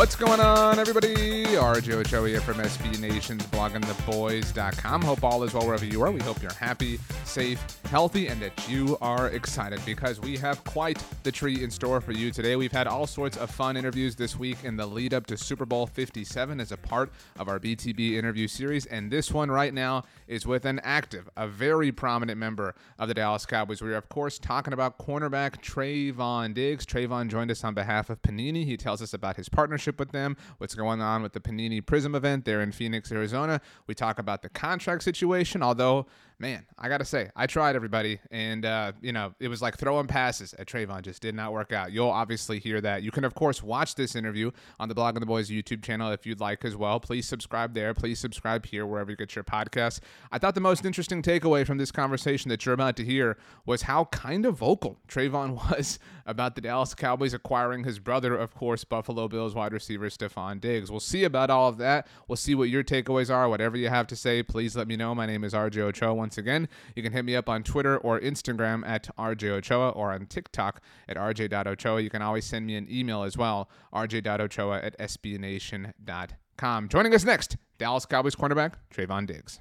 What's going on, everybody? RJ Ochoa here from SB Nation's bloggingtheboys.com. Hope all is well wherever you are. We hope you're happy, safe, healthy, and that you are excited because we have quite the treat in store for you today. We've had all sorts of fun interviews this week in the lead up to Super Bowl 57 as a part of our BTB interview series. And this one right now is with an active, a very prominent member of the Dallas Cowboys. We are, of course, talking about cornerback Trevon Diggs. Trevon joined us on behalf of Panini. He tells us about his partnership with them, what's going on with the Panini Prizm event there in Phoenix, Arizona. We talk about the contract situation, although man, I gotta say, I tried everybody, and uh, you know, it was like throwing passes at Trevon, just did not work out. You'll obviously hear that. You can of course watch this interview on the Blogging the Boys YouTube channel if you'd like as well. Please subscribe there. Please subscribe here wherever you get your podcasts. I thought the most interesting takeaway from this conversation that you're about to hear was how kind of vocal Trevon was about the Dallas Cowboys acquiring his brother, of course, Buffalo Bills wide receiver Stefon Diggs. We'll see about all of that. We'll see what your takeaways are. Whatever you have to say, please let me know. My name is RJ Ochoa. Once again, you can hit me up on Twitter or Instagram at RJ Ochoa or on TikTok at RJ.Ochoa. You can always send me an email as well, RJ.Ochoa at SBNation.com. Joining us next, Dallas Cowboys cornerback Trevon Diggs.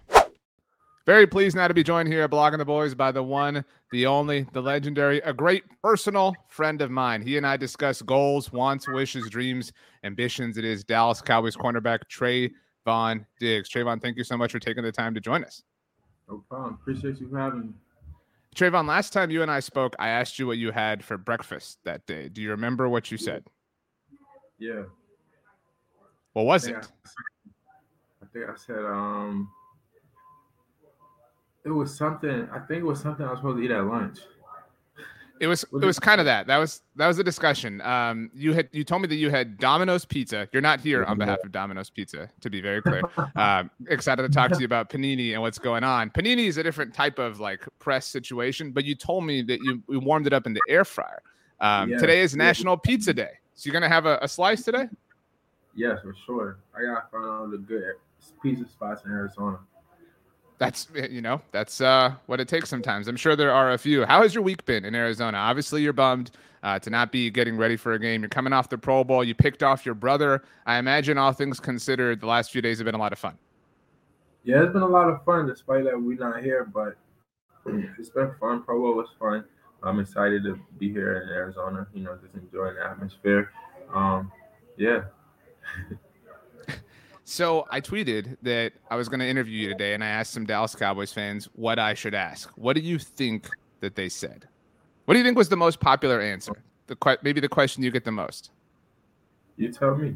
Very pleased now to be joined here at Blogging the Boys by the one, the only, the legendary, a great personal friend of mine. He and I discuss goals, wants, wishes, dreams, ambitions. It is Dallas Cowboys cornerback Trevon Diggs. Trevon, thank you so much for taking the time to join us. No problem. Appreciate you for having me. Trevon, last time you and I spoke, I asked you what you had for breakfast that day. Do you remember what you said? Yeah. What was I it? I, I think I said um it was something I think it was something I was supposed to eat at lunch. It was it was kind of that. That was that was the discussion. Um, you had you told me that you had Domino's Pizza. You're not here on behalf of Domino's Pizza, to be very clear. um, excited to talk to you about Panini and what's going on. Panini is a different type of like press situation, but you told me that you, you warmed it up in the air fryer. Um. Today is. National Pizza Day, so you're gonna have a, a slice today. Yes, for sure. I gotta find all the good pizza spots in Arizona. That's eh, you know that's uh, what it takes sometimes. I'm sure there are a few. How has your week been in Arizona? Obviously, you're bummed uh, to not be getting ready for a game. You're coming off the Pro Bowl. You picked off your brother. I imagine, all things considered, the last few days have been a lot of fun. Yeah, it's been a lot of fun despite that we're not here, but it's been fun. Pro Bowl was fun. I'm excited to be here in Arizona, you know, just enjoying the atmosphere. Um, yeah. So I tweeted that I was going to interview you today, and I asked some Dallas Cowboys fans what I should ask. What do you think that they said? What do you think was the most popular answer? The que- maybe the question you get the most. You tell me.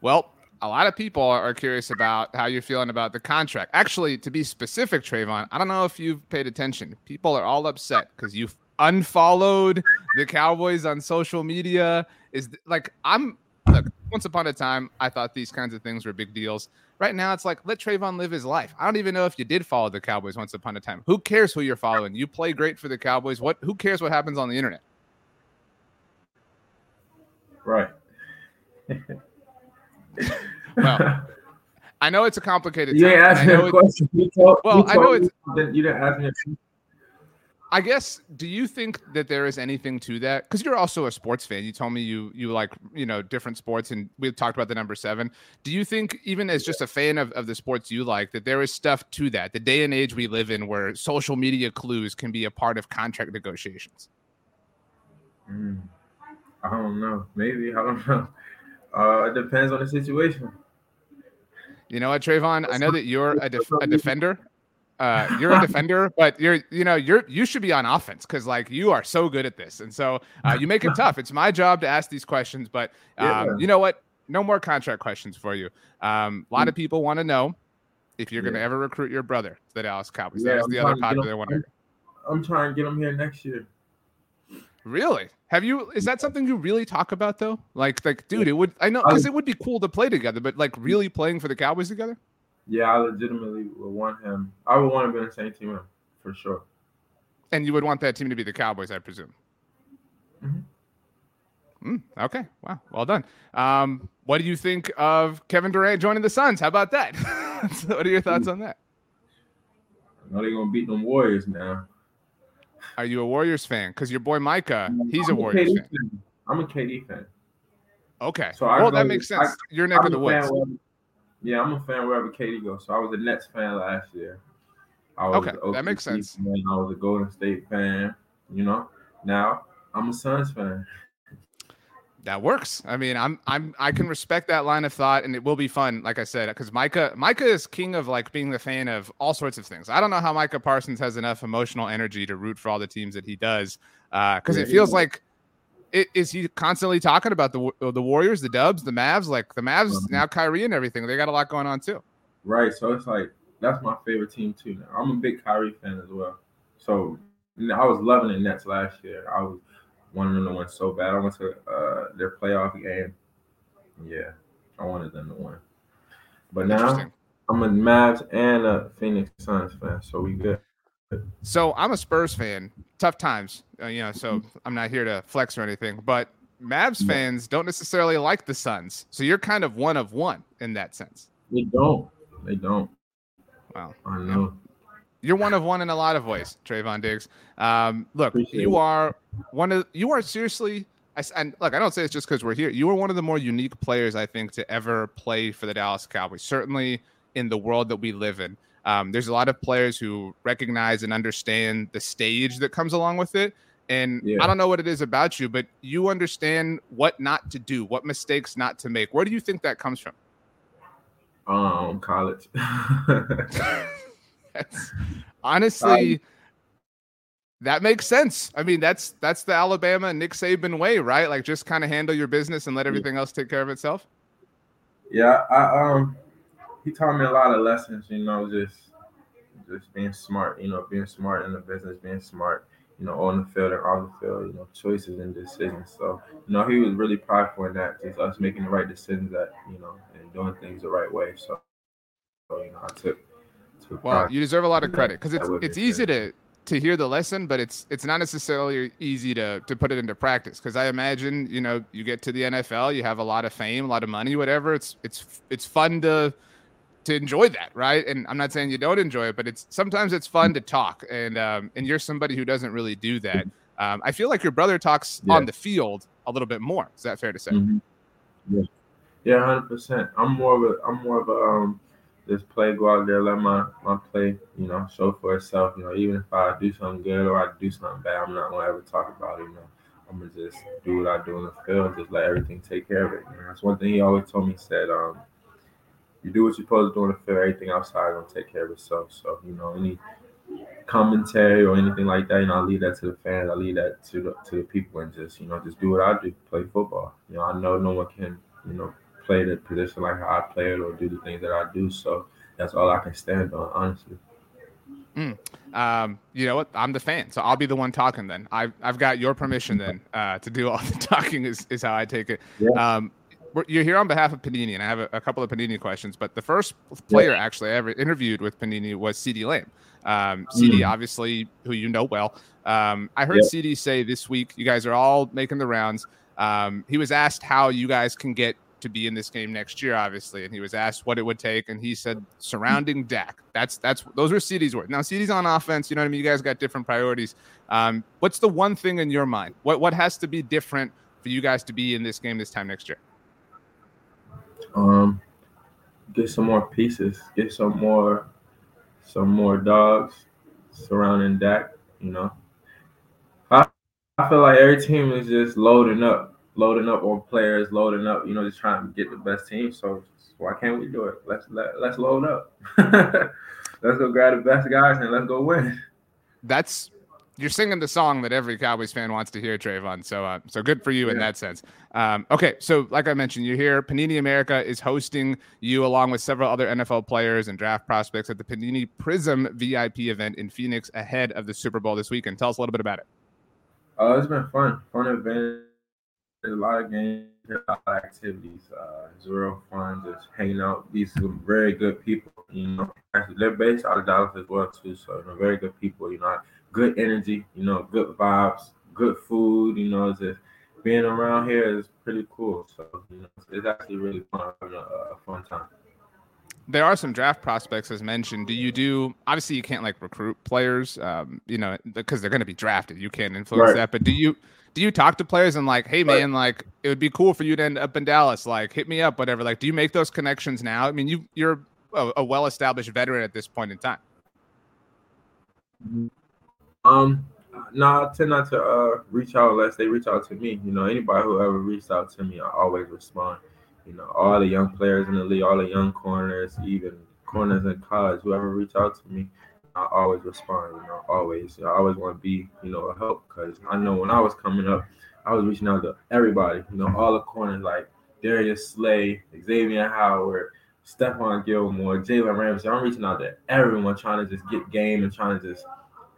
Well, a lot of people are curious about how you're feeling about the contract. Actually, to be specific, Trevon, I don't know if you've paid attention. People are all upset because you've unfollowed the Cowboys on social media. Is like I'm look. Once upon a time, I thought these kinds of things were big deals. Right now, it's like let Trevon live his life. I don't even know if you did follow the Cowboys once upon a time. Who cares who you're following? You play great for the Cowboys. What? Who cares what happens on the internet? Right. Well, I know it's a complicated. Yeah, ain't time, and I know me a question. You told, Well, you I know it's- You didn't ask me. A, I guess. Do you think that there is anything to that? Because you're also a sports fan. You told me you you like you know different sports, and we talked about the number seven. Do you think, even as just a fan of, of the sports you like, that there is stuff to that? The day and age we live in, where social media clues can be a part of contract negotiations. Mm, I don't know. Maybe I don't know. Uh, it depends on the situation. You know what, Trevon? I know that you're a, def- a defender. Uh, you're a defender, but you're you know you're you should be on offense because like you are so good at this, and so uh, you make it tough. It's my job to ask these questions, but um, yeah. you know what? No more contract questions for you. Um, a lot of mm. people want to know if you're going to ever recruit your brother to the Dallas Cowboys. Yeah, That's the other popular one. I'm, I'm trying to get him here next year. Really? Have you? Is that something you really talk about though? Like, like, dude, it would. I know because it would be cool to play together, but like, really playing for the Cowboys together? Yeah, I legitimately would want him. I would want to be on the same team for sure. And you would want that team to be the Cowboys, I presume. Mm-hmm. Mm, okay. Wow. Well done. Um, what do you think of Kevin Durant joining the Suns? How about that? what are your thoughts on that? I know they're gonna beat them Warriors now. Are you a Warriors fan? Because your boy Micah, he's I'm a Warriors a fan. fan. I'm a KD fan. Okay. So well, that makes sense. I, Your neck I'm of the woods. Yeah, I'm a fan wherever KD goes. So I was a Nets fan last year. okay, that makes sense. Fan. I was a Golden State fan. You know, now I'm a Suns fan that works. I mean, I'm I'm I can respect that line of thought, and it will be fun, like I said, because Micah Micah is king of like being the fan of all sorts of things. I don't know how Micah Parsons has enough emotional energy to root for all the teams that he does, because uh, it feels like. It, is he constantly talking about the the Warriors, the Dubs, the Mavs? Like the Mavs uh-huh. now, Kyrie and everything. They got a lot going on too. Right. So it's like that's my favorite team too. Now I'm a big Kyrie fan as well. So I was loving the Nets last year. I was wanted them to win so bad. I went to uh, their playoff game. Yeah, I wanted them to win. But now I'm a Mavs and a Phoenix Suns fan, so we good. So I'm a Spurs fan. Tough times, uh, you know. So. I'm not here to flex or anything, but Mavs fans don't necessarily like the Suns. So you're kind of one of one in that sense. They don't. They don't. Wow. I know. You're one of one in a lot of ways, Trevon Diggs. Um, look, Appreciate you it. are one of you are seriously. I, and look, I don't say it's just because we're here. You are one of the more unique players I think to ever play for the Dallas Cowboys. Certainly in the world that we live in. Um, there's a lot of players who recognize and understand the stage that comes along with it. And yeah. I don't know what it is about you, but you understand what not to do, what mistakes not to make. Where do you think that comes from? Um, college. honestly um, that makes sense. I mean, that's that's the Alabama Nick Saban way, right? Like just kind of handle your business and let everything else take care of itself. Yeah, I um he taught me a lot of lessons, you know, just just being smart, you know, being smart in the business, being smart, you know, on the field and off the field, you know, choices and decisions. So, you know, he was really prideful in that, just us making the right decisions that, you know, and doing things the right way. So, so you know, I took well, you deserve a lot of credit because it's it's easy to to hear the lesson, but it's it's not necessarily easy to to put it into practice. Because I imagine you know you get to the NFL, you have a lot of fame, a lot of money, whatever. It's it's it's fun to to enjoy that, right? And I'm not saying you don't enjoy it, but it's sometimes it's fun to talk, and um, and you're somebody who doesn't really do that. Um, I feel like your brother talks yeah. on the field a little bit more. Is that fair to say? Mm-hmm. Yeah, yeah, hundred percent. I'm more of a I'm more of a um just play, go out there, let my my play, you know, show for itself. You know, even if I do something good or I do something bad, I'm not gonna ever talk about it. You know, I'm gonna just do what I do in the field, just let everything take care of it. You know, that's one thing he always told me. He said, um, "You do what you're supposed to do in the field. Everything outside gonna take care of itself." So, you know, any commentary or anything like that, you know, I leave that to the fans. I leave that to the to the people, and just you know, just do what I do, play football. You know, I know no one can, you know, play the position like how I play it or do the things that I do. So that's all I can stand on, honestly. Mm. Um, you know what? I'm the fan, so I'll be the one talking. Then I've I've got your permission then uh, to do all the talking. Is is how I take it. Yeah. Um, you're here on behalf of Panini, and I have a, a couple of Panini questions. But the first player yeah. actually I ever interviewed with Panini was CeeDee Lamb. Um, CeeDee, mm. obviously, who you know well. Um, I heard yeah. CeeDee say this week, you guys are all making the rounds. Um, he was asked how you guys can get to be in this game next year, obviously. And he was asked what it would take, and he said surrounding Dak. That's that's those were CeeDee's words. Now CeeDee's on offense. You know what I mean? You guys got different priorities. Um, what's the one thing in your mind? What what has to be different for you guys to be in this game this time next year? Um, get some more pieces. Get some more, some more dogs surrounding Dak. You know, I, I feel like every team is just loading up, loading up on players, loading up. You know, just trying to get the best team. So why can't we do it? Let's let, let's load up. let's go grab the best guys and let's go win. That's you're singing the song that every Cowboys fan wants to hear, Trevon. So, uh, so good for you yeah. in that sense. Um, okay, so like I mentioned, you're here. Panini America is hosting you along with several other NFL players and draft prospects at the Panini Prizm VIP event in Phoenix ahead of the Super Bowl this weekend. Tell us a little bit about it. Uh, it's been fun, fun event. There's a lot of games, a lot of activities. Uh, it's real fun just hanging out. These are very good people. You know, actually, they're based out of Dallas as well too. So, they're very good people. You know good energy, you know, good vibes, good food, you know, just being around here is pretty cool. So, you know, it's actually really fun, a, a fun time. There are some draft prospects, as mentioned. Do you do? Obviously, you can't like recruit players, um, you know, because they're going to be drafted. You can't influence right. that. But do you? Do you talk to players and like, hey man, like it would be cool for you to end up in Dallas. Like, hit me up, whatever. Like, do you make those connections now? I mean, you you're a, a well-established veteran at this point in time. Um, no, I tend not to uh, reach out unless they reach out to me. You know, anybody who ever reached out to me, I always respond. You know, all the young players in the league, all the young corners, even corners in college, whoever reach out to me, I always respond. You know, always. I always want to be, you know, a help because I know when I was coming up, I was reaching out to everybody. You know, all the corners like Darius Slay, Xavier Howard, Stephon Gilmore, Jalen Ramsey. I'm reaching out to everyone, trying to just get game and trying to just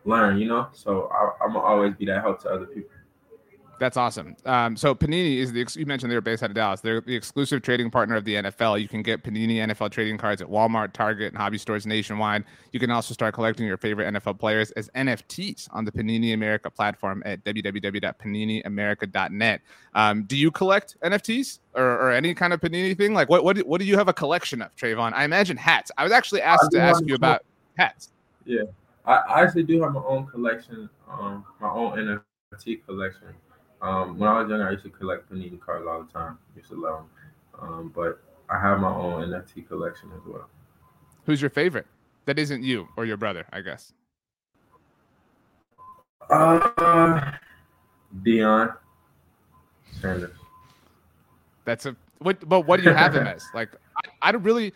learn, you know. So I, am gonna always be that help to other people. That's awesome. Um, so Panini is the you mentioned they were based out of Dallas. They're the exclusive trading partner of the NFL. You can get Panini NFL trading cards at Walmart, Target, and hobby stores nationwide. You can also start collecting your favorite NFL players as NFTs on the Panini America platform at www.paniniamerica.net. Um, do you collect NFTs or, or, any kind of Panini thing? Like what, what what do you have a collection of, Trevon? I imagine hats. I was actually asked to ask you about hats. Yeah. I, I actually do have my own collection, um, my own NFT collection. Um, when I was younger, I used to collect Panini cards all the time. I used to love them. Um, but I have my own NFT collection as well. Who's your favorite? That isn't you or your brother, I guess. Uh, Deion Sanders. That's a what? But what do you have him as? Like, I, I don't really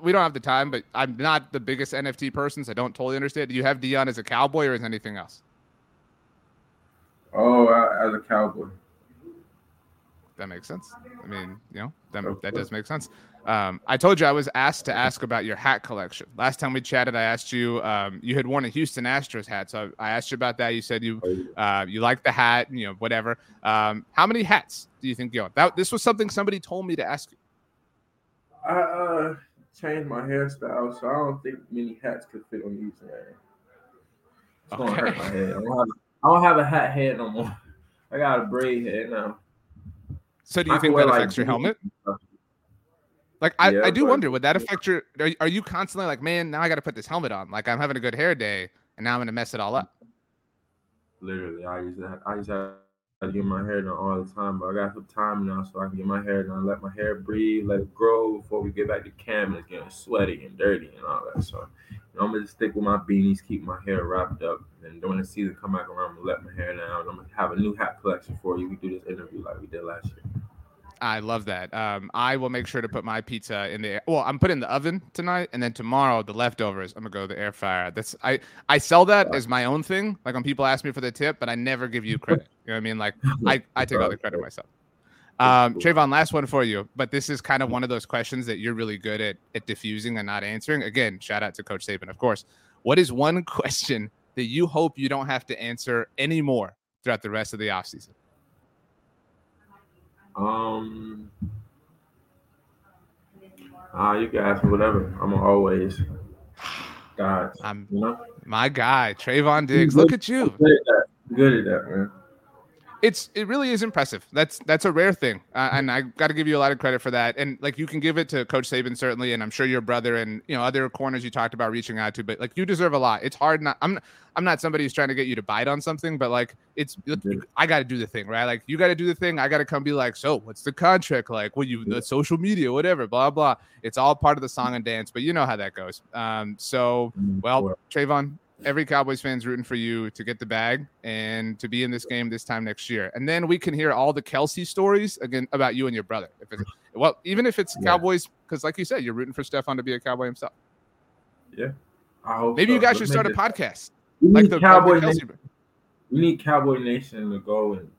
we don't have the time, but I'm not the biggest NFT person, so I don't totally understand. Do you have Deion as a cowboy or as anything else? Oh, uh, as a cowboy. That makes sense. I mean, you know, that, that does make sense. Um, I told you I was asked to ask about your hat collection. Last time we chatted, I asked you, um, you had worn a Houston Astros hat. So I asked you about that. You said you oh, uh, you like the hat, you know, whatever. Um, how many hats do you think you own? That, this was something somebody told me to ask you. Uh, changed my hairstyle, so I don't think many hats could fit on you today. It's okay. gonna hurt my head. I don't, have, I don't have a hat head no more. I got a braid head now. So do you I think that affects like your helmet? Like I, yeah, I do but, wonder, would that affect your? Are, are you constantly like, man, now I got to put this helmet on? Like I'm having a good hair day, and now I'm gonna mess it all up. Literally, I use that. I use that I get my hair done all the time, but I got some time now, so I can get my hair done, let my hair breathe, let it grow before we get back to camp. And it's getting sweaty and dirty and all that. So you know, I'm gonna just stick with my beanies, keep my hair wrapped up, and when the season come back around, I'm gonna let my hair down. I'm gonna have a new hat collection for you. We do this interview like we did last year. I love that. Um, I will make sure to put my pizza in the well. I'm putting in the oven tonight, and then tomorrow the leftovers. I'm gonna go to the air fryer. That's I I sell that as my own thing. Like when people ask me for the tip, but I never give you credit. You know what I mean? Like I I take all the credit myself. Um, Trevon, last one for you, but this is kind of one of those questions that you're really good at at diffusing and not answering. Again, shout out to Coach Saban, of course. What is one question that you hope you don't have to answer anymore throughout the rest of the offseason? Um, ah, uh, you guys, whatever. I'm always God. I'm you know? my guy, Trevon Diggs. Look at you. Good at that, good at that man it's it really is impressive. That's that's a rare thing, uh, and I got to give you a lot of credit for that. And like you can give it to Coach Saban certainly, and I'm sure your brother and you know other corners you talked about reaching out to. But like you deserve a lot. It's hard. Not I'm I'm not somebody who's trying to get you to bite on something, but like it's I got to do the thing, right? Like you got to do the thing. I got to come be like, so what's the contract like? What you the social media, whatever, blah blah. It's all part of the song and dance, but you know how that goes. Um, so mm, well, Trevon, every Cowboys fan's rooting for you to get the bag and to be in this game this time next year. And then we can hear all the Kelce stories again about you and your brother. If it's, well, even if it's yeah. Cowboys, because like you said, you're rooting for Stefon to be a Cowboy himself. Yeah. Maybe so. you guys should start a podcast. We like the Cowboy like the We need Cowboy Nation to go and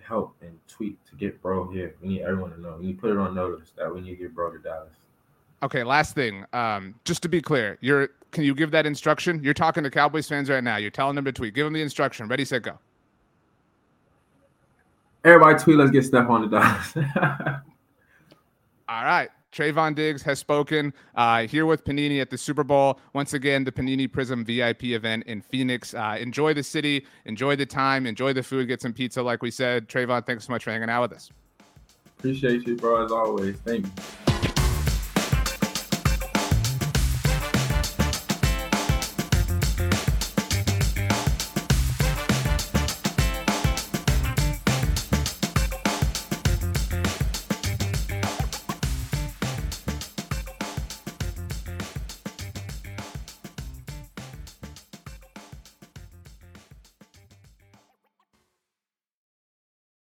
help and tweet to get bro here. We need everyone to know. We need to put it on notice that we need to get bro to Dallas. Okay, last thing. Um, just to be clear, you're can you give that instruction? You're talking to Cowboys fans right now. You're telling them to tweet. Give them the instruction. Ready, set, go. Everybody tweet. Let's get Stefon the Dallas. All right. Trevon Diggs has spoken uh, here with Panini at the Super Bowl. Once again, the Panini Prizm VIP event in Phoenix. Uh, enjoy the city, enjoy the time, enjoy the food, get some pizza, like we said. Trevon, thanks so much for hanging out with us. Appreciate you, bro, as always. Thank you.